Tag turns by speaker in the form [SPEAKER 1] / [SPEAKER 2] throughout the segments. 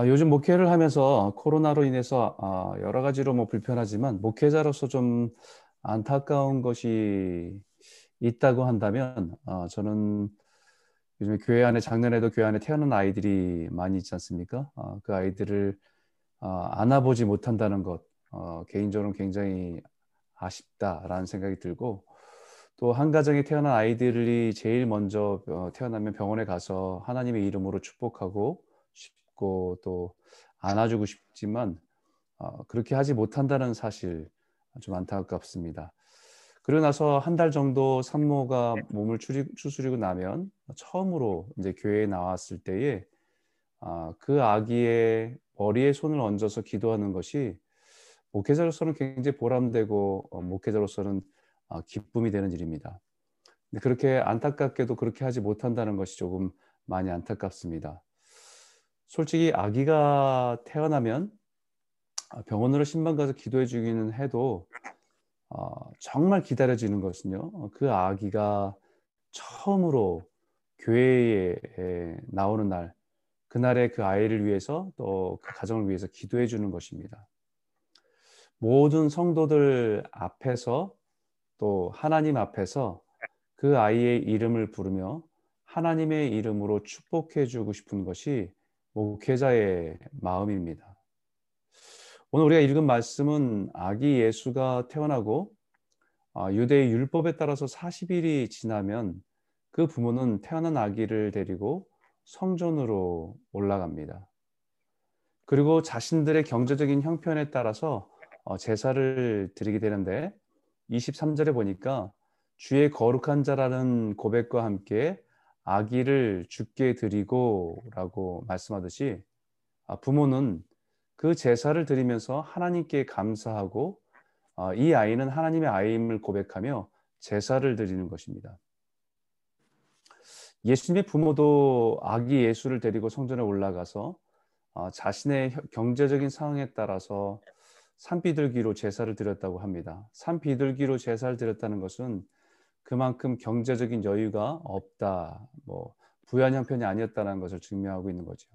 [SPEAKER 1] 아, 요즘 목회를 하면서 코로나로 인해서 아, 여러 가지로 뭐 불편하지만 목회자로서 좀 안타까운 것이 있다고 한다면 아, 저는 요즘에 교회 안에 작년에도 교회 안에 태어난 아이들이 많이 있지 않습니까? 그 아이들을 안아보지 못한다는 것 어, 개인적으로 굉장히 아쉽다라는 생각이 들고 또 한 가정에 태어난 아이들이 제일 먼저 어, 태어나면 병원에 가서 하나님의 이름으로 축복하고 싶고 또 안아주고 싶지만 어, 그렇게 하지 못한다는 사실 좀 안타깝습니다. 그러고 나서 한 달 정도 산모가 네. 몸을 추스리고 나면 처음으로 이제 교회에 나왔을 때에 아, 그 아기의 머리에 손을 얹어서 기도하는 것이 목회자로서는 굉장히 보람되고 어, 목회자로서는 아, 기쁨이 되는 일입니다. 그렇게 안타깝게도 그렇게 하지 못한다는 것이 조금 많이 안타깝습니다. 솔직히 아기가 태어나면 아, 병원으로 신방 가서 기도해 주기는 해도 어, 정말 기다려지는 것은요. 어, 그 아기가 처음으로 교회에 나오는 날, 그날에 그 아이를 위해서 또 그 가정을 위해서 기도해 주는 것입니다. 모든 성도들 앞에서 또 하나님 앞에서 그 아이의 이름을 부르며 하나님의 이름으로 축복해 주고 싶은 것이 목회자의 마음입니다. 오늘 우리가 읽은 말씀은 아기 예수가 태어나고 아, 유대의 율법에 따라서 40일이 지나면 그 부모는 태어난 아기를 데리고 성전으로 올라갑니다. 그리고 자신들의 경제적인 형편에 따라서 어, 제사를 드리게 되는데 23절에 보니까 주의 거룩한 자라는 고백과 함께 아기를 죽게 드리고라고 말씀하듯이 아, 부모는 그 제사를 드리면서 하나님께 감사하고 아, 이 아이는 하나님의 아이임을 고백하며 제사를 드리는 것입니다. 예수님의 부모도 아기 예수를 데리고 성전에 올라가서 아, 자신의 경제적인 상황에 따라서 산비둘기로 제사를 드렸다고 합니다. 산비둘기로 제사를 드렸다는 것은 그만큼 경제적인 여유가 없다. 뭐 부유한 형편이 아니었다는 것을 증명하고 있는 거죠.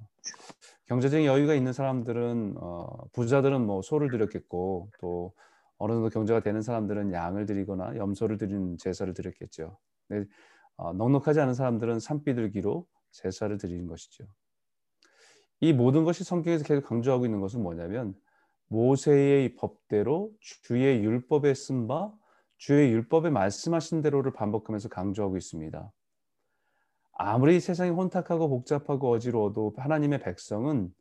[SPEAKER 1] 경제적인 여유가 있는 사람들은 어, 부자들은 뭐 소를 드렸겠고 또 어느 정도 경제가 되는 사람들은 양을 드리거나 염소를 드리는 제사를 드렸겠죠. 근데 어, 넉넉하지 않은 사람들은 산비들기로 제사를 드리는 것이죠. 이 모든 것이 성경에서 계속 강조하고 있는 것은 뭐냐면 모세의 법대로 주의 율법에 쓴바 주의 율법에 말씀하신 대로를 반복하면서 강조하고 있습니다. 아무리 세상이 혼탁하고 복잡하고 어지러워도 하나님의 백성은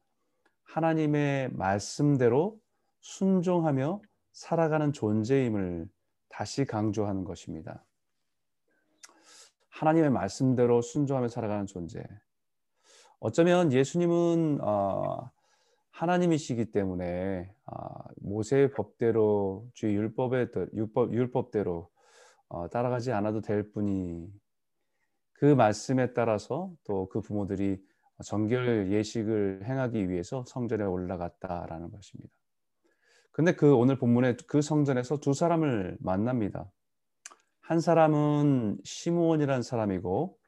[SPEAKER 1] 하나님의 말씀대로 순종하며 살아가는 존재임을 다시 강조하는 것입니다. 하나님의 말씀대로 순종하며 살아가는 존재. 어쩌면 예수님은 어, 하나님이시기 때문에 아, 모세의 법대로 주의 율법에 율법 율법대로 어, 따라가지 않아도 될 뿐이 그 말씀에 따라서 또 그 부모들이 정결 예식을 행하기 위해서 성전에 올라갔다라는 것입니다. 근데 그 오늘 본문에 그 성전에서 두 사람을 만납니다. 한 사람은 시므온이라는 사람이고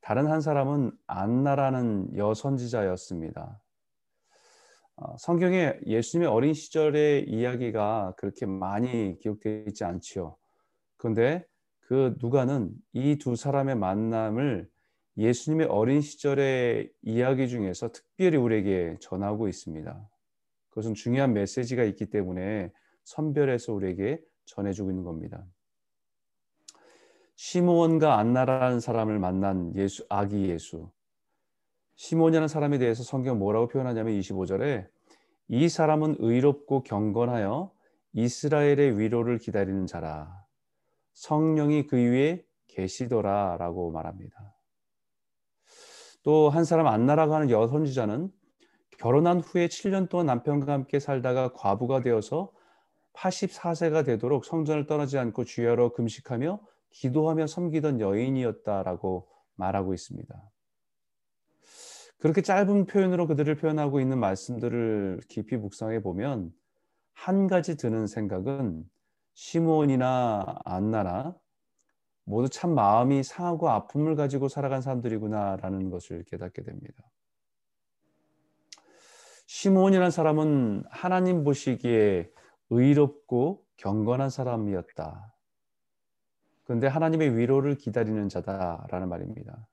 [SPEAKER 1] 다른 한 사람은 안나라는 여선지자였습니다. 어, 성경에 예수님의 어린 시절의 이야기가 그렇게 많이 기록되어 있지 않지요. 그런데 그 누가는 이 두 사람의 만남을 예수님의 어린 시절의 이야기 중에서 특별히 우리에게 전하고 있습니다. 그것은 중요한 메시지가 있기 때문에 선별해서 우리에게 전해주고 있는 겁니다. 시몬과 안나라는 사람을 만난 예수 아기 예수 시몬이라는 사람에 대해서 성경 뭐라고 표현하냐면 25절에 이 사람은 의롭고 경건하여 이스라엘의 위로를 기다리는 자라 성령이 그 위에 계시더라라고 말합니다. 또 한 사람 안나라고 하는 여선지자는 결혼한 후에 7년 동안 남편과 함께 살다가 과부가 되어서 84세가 되도록 성전을 떠나지 않고 주야로 금식하며 기도하며 섬기던 여인이었다라고 말하고 있습니다. 그렇게 짧은 표현으로 그들을 표현하고 있는 말씀들을 깊이 묵상해 보면 한 가지 드는 생각은 시몬이나 안나나 모두 참 마음이 상하고 아픔을 가지고 살아간 사람들이구나라는 것을 깨닫게 됩니다. 시몬이라는 사람은 하나님 보시기에 의롭고 경건한 사람이었다. 그런데 하나님의 위로를 기다리는 자다라는 말입니다.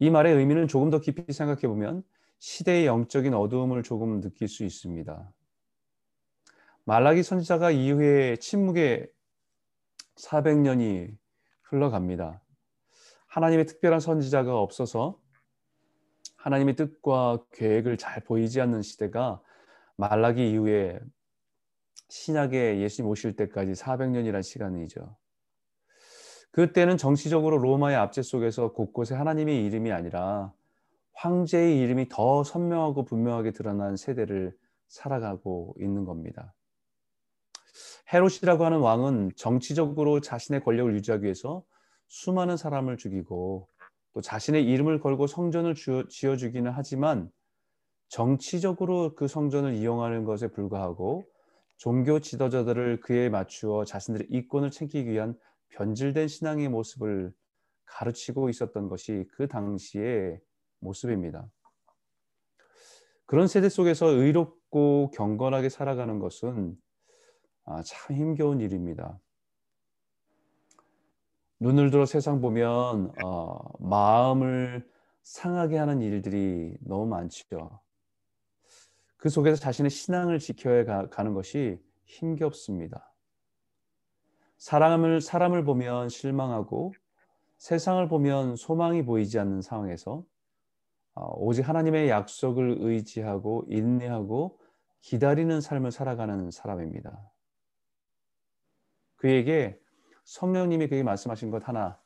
[SPEAKER 1] 이 말의 의미는 조금 더 깊이 생각해 보면 시대의 영적인 어두움을 조금 느낄 수 있습니다. 말라기 선지자가 이후에 침묵의 400년이 흘러갑니다. 하나님의 특별한 선지자가 없어서 하나님의 뜻과 계획을 잘 보이지 않는 시대가 말라기 이후에 신약에 예수님 오실 때까지 400년이라는 시간이죠. 그때는 정치적으로 로마의 압제 속에서 곳곳에 하나님의 이름이 아니라 황제의 이름이 더 선명하고 분명하게 드러난 세대를 살아가고 있는 겁니다. 헤롯이라고 하는 왕은 정치적으로 자신의 권력을 유지하기 위해서 수많은 사람을 죽이고 또 자신의 이름을 걸고 성전을 지어 주기는 하지만 정치적으로 그 성전을 이용하는 것에 불과하고 종교 지도자들을 그에 맞추어 자신들의 이권을 챙기기 위한 변질된 신앙의 모습을 가르치고 있었던 것이 그 당시의 모습입니다. 그런 세대 속에서 의롭고 경건하게 살아가는 것은 아, 참 힘겨운 일입니다. 눈을 들어 세상 보면 어, 마음을 상하게 하는 일들이 너무 많죠그 속에서 자신의 신앙을 지켜야 가, 는 것이 힘겹습니다. 사람을 사람을 보면 실망하고 세상을 보면 소망이 보이지 않는 상황에서 어, 오직 하나님의 약속을 의지하고 인내하고 기다리는 삶을 살아가는 사람입니다. 그에게 성령님이 그에게 말씀하신 것 하나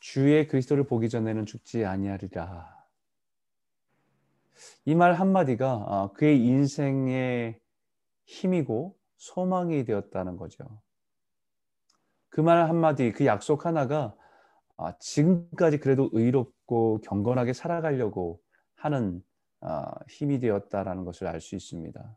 [SPEAKER 1] 주의 그리스도를 보기 전에는 죽지 아니하리라. 이 말 한마디가 어, 그의 인생의 힘이고 소망이 되었다는 거죠. 그말 한마디, 그 약속 하나가 아, 지금까지 그래도 의롭고 경건하게 살아가려고 하는 아, 힘이 되었다라는 것을 알 수 있습니다.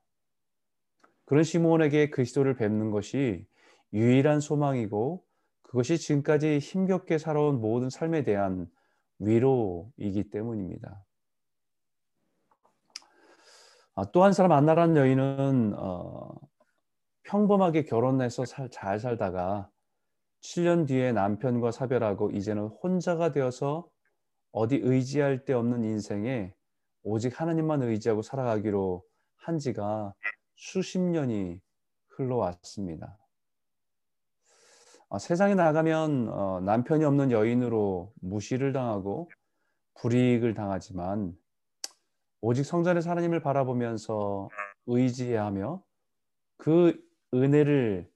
[SPEAKER 1] 그런 시몬에게 그리스도를 뵙는 것이 유일한 소망이고 그것이 지금까지 힘겹게 살아온 모든 삶에 대한 위로이기 때문입니다. 아, 또한 사람 안나라는 여인은 어, 평범하게 결혼해서 살, 잘 살다가 7년 뒤에 남편과 사별하고 이제는 혼자가 되어서 어디 의지할 데 없는 인생에 오직 하나님만 의지하고 살아가기로 한 지가 수십 년이 흘러왔습니다. 아, 세상에 나가면 어, 남편이 없는 여인으로 무시를 당하고 불이익을 당하지만 오직 성전의 하나님을 바라보면서 의지하며 그 은혜를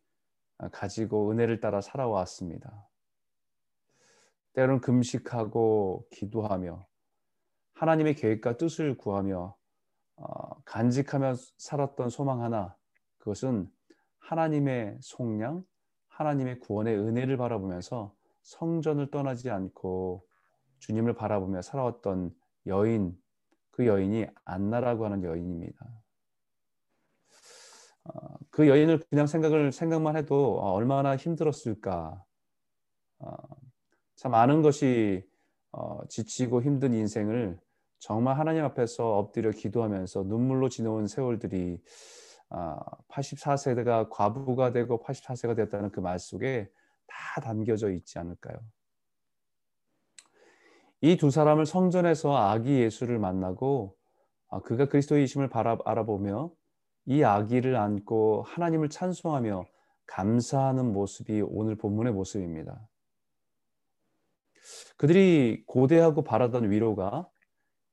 [SPEAKER 1] 어, 가지고 은혜를 따라 살아왔습니다. 때로는 금식하고 기도하며 하나님의 계획과 뜻을 구하며 어, 간직하며 살았던 소망 하나 그것은 하나님의 속량, 하나님의 구원의 은혜를 바라보면서 성전을 떠나지 않고 주님을 바라보며 살아왔던 여인, 그 여인이 안나라고 하는 여인입니다. 어, 그 여인을 그냥 생각을 생각만 해도 어, 얼마나 힘들었을까. 어, 참 많은 것이 지치고 힘든 인생을 정말 하나님 앞에서 엎드려 기도하면서 눈물로 지내온 세월들이 84세대가 아, 과부가 되고 84세가 됐다는 그 말 속에 다 담겨져 있지 않을까요? 이 두 사람을 성전에서 아기 예수를 만나고 아, 그가 그리스도이심을 알아보며 이 아기를 안고 하나님을 찬송하며 감사하는 모습이 오늘 본문의 모습입니다. 그들이 고대하고 바라던 위로가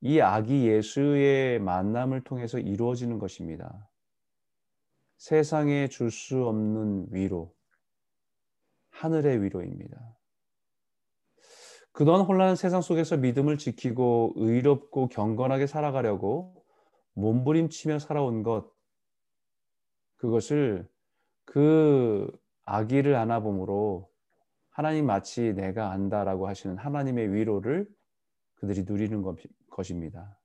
[SPEAKER 1] 이 아기 예수의 만남을 통해서 이루어지는 것입니다. 세상에 줄 수 없는 위로, 하늘의 위로입니다. 그동안 혼란한 세상 속에서 믿음을 지키고 의롭고 경건하게 살아가려고 몸부림치며 살아온 것, 그것을 그 아기를 안아봄으로 하나님 마치 내가 안다라고 하시는 하나님의 위로를 그들이 누리는 것입니다.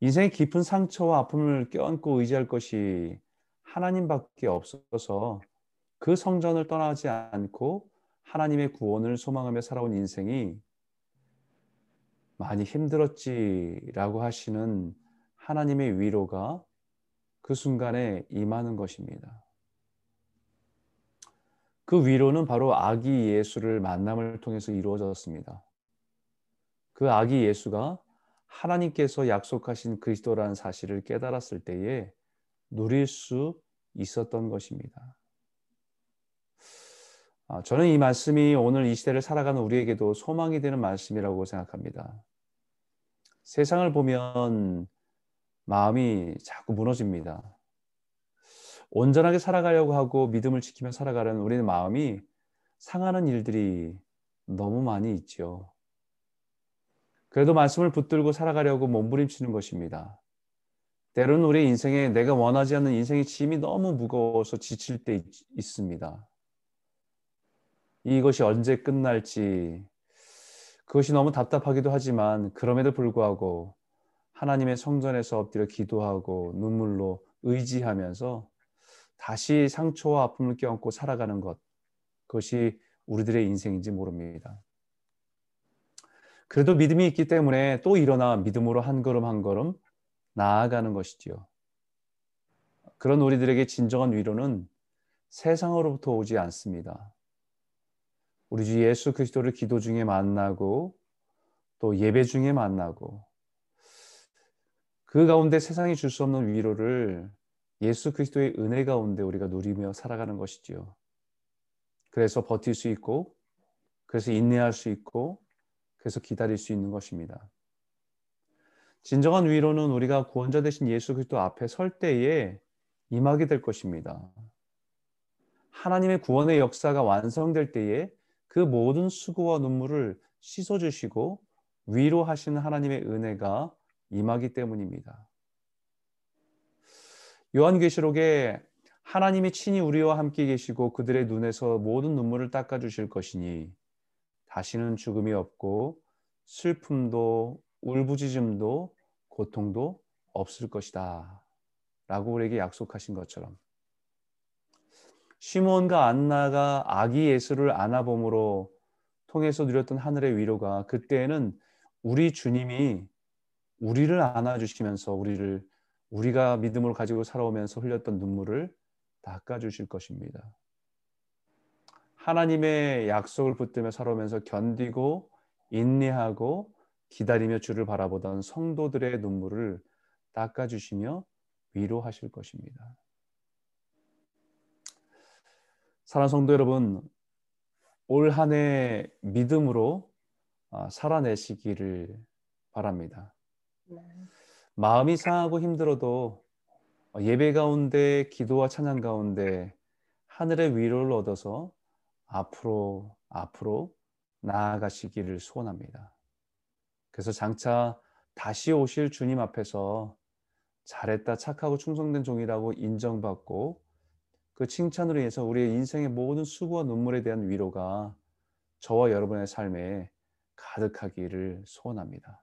[SPEAKER 1] 인생의 깊은 상처와 아픔을 껴안고 의지할 것이 하나님밖에 없어서 그 성전을 떠나지 않고 하나님의 구원을 소망하며 살아온 인생이 많이 힘들었지라고 하시는 하나님의 위로가 그 순간에 임하는 것입니다. 그 위로는 바로 아기 예수를 만남을 통해서 이루어졌습니다. 그 아기 예수가 하나님께서 약속하신 그리스도라는 사실을 깨달았을 때에 누릴 수 있었던 것입니다. 아, 저는 이 말씀이 오늘 이 시대를 살아가는 우리에게도 소망이 되는 말씀이라고 생각합니다. 세상을 보면 마음이 자꾸 무너집니다. 온전하게 살아가려고 하고 믿음을 지키며 살아가는우리 마음이 상하는 일들이 너무 많이 있죠. 그래도 말씀을 붙들고 살아가려고 몸부림치는 것입니다. 때로는 우리 인생에 내가 원하지 않는 인생의 짐이 너무 무거워서 지칠 때 있습니다. 이것이 언제 끝날지 그것이 너무 답답하기도 하지만 그럼에도 불구하고 하나님의 성전에서 엎드려 기도하고 눈물로 의지하면서 다시 상처와 아픔을 껴안고 살아가는 것 그것이 우리들의 인생인지 모릅니다. 그래도 믿음이 있기 때문에 또 일어나 믿음으로 한 걸음 한 걸음 나아가는 것이지요. 그런 우리들에게 진정한 위로는 세상으로부터 오지 않습니다. 우리 주 예수 그리스도를 기도 중에 만나고 또 예배 중에 만나고 그 가운데 세상이 줄 수 없는 위로를 예수 그리스도의 은혜 가운데 우리가 누리며 살아가는 것이지요. 그래서 버틸 수 있고, 그래서 인내할 수 있고, 그래서 기다릴 수 있는 것입니다. 진정한 위로는 우리가 구원자 되신 예수 그리스도 앞에 설 때에 임하게 될 것입니다. 하나님의 구원의 역사가 완성될 때에 그 모든 수고와 눈물을 씻어주시고 위로하시는 하나님의 은혜가 임하기 때문입니다. 요한계시록에 하나님이 친히 우리와 함께 계시고 그들의 눈에서 모든 눈물을 닦아 주실 것이니 다시는 죽음이 없고 슬픔도 울부짖음도 고통도 없을 것이다. 라고 우리에게 약속하신 것처럼 시몬과 안나가 아기 예수를 안아봄으로 통해서 누렸던 하늘의 위로가 그때에는 우리 주님이 우리를 안아주시면서 우리를 우리가 믿음을 가지고 살아오면서 흘렸던 눈물을 닦아주실 것입니다. 하나님의 약속을 붙들며 살아오면서 견디고 인내하고 기다리며 주를 바라보던 성도들의 눈물을 닦아주시며 위로하실 것입니다. 사랑 성도 여러분, 올 한 해 믿음으로 아, 살아내시기를 바랍니다. 마음이 상하고 힘들어도 예배 가운데 기도와 찬양 가운데 하늘의 위로를 얻어서 앞으로 앞으로 나아가시기를 소원합니다. 그래서 장차 다시 오실 주님 앞에서 잘했다 착하고 충성된 종이라고 인정받고 그 칭찬으로 인해서 우리의 인생의 모든 수고와 눈물에 대한 위로가 저와 여러분의 삶에 가득하기를 소원합니다.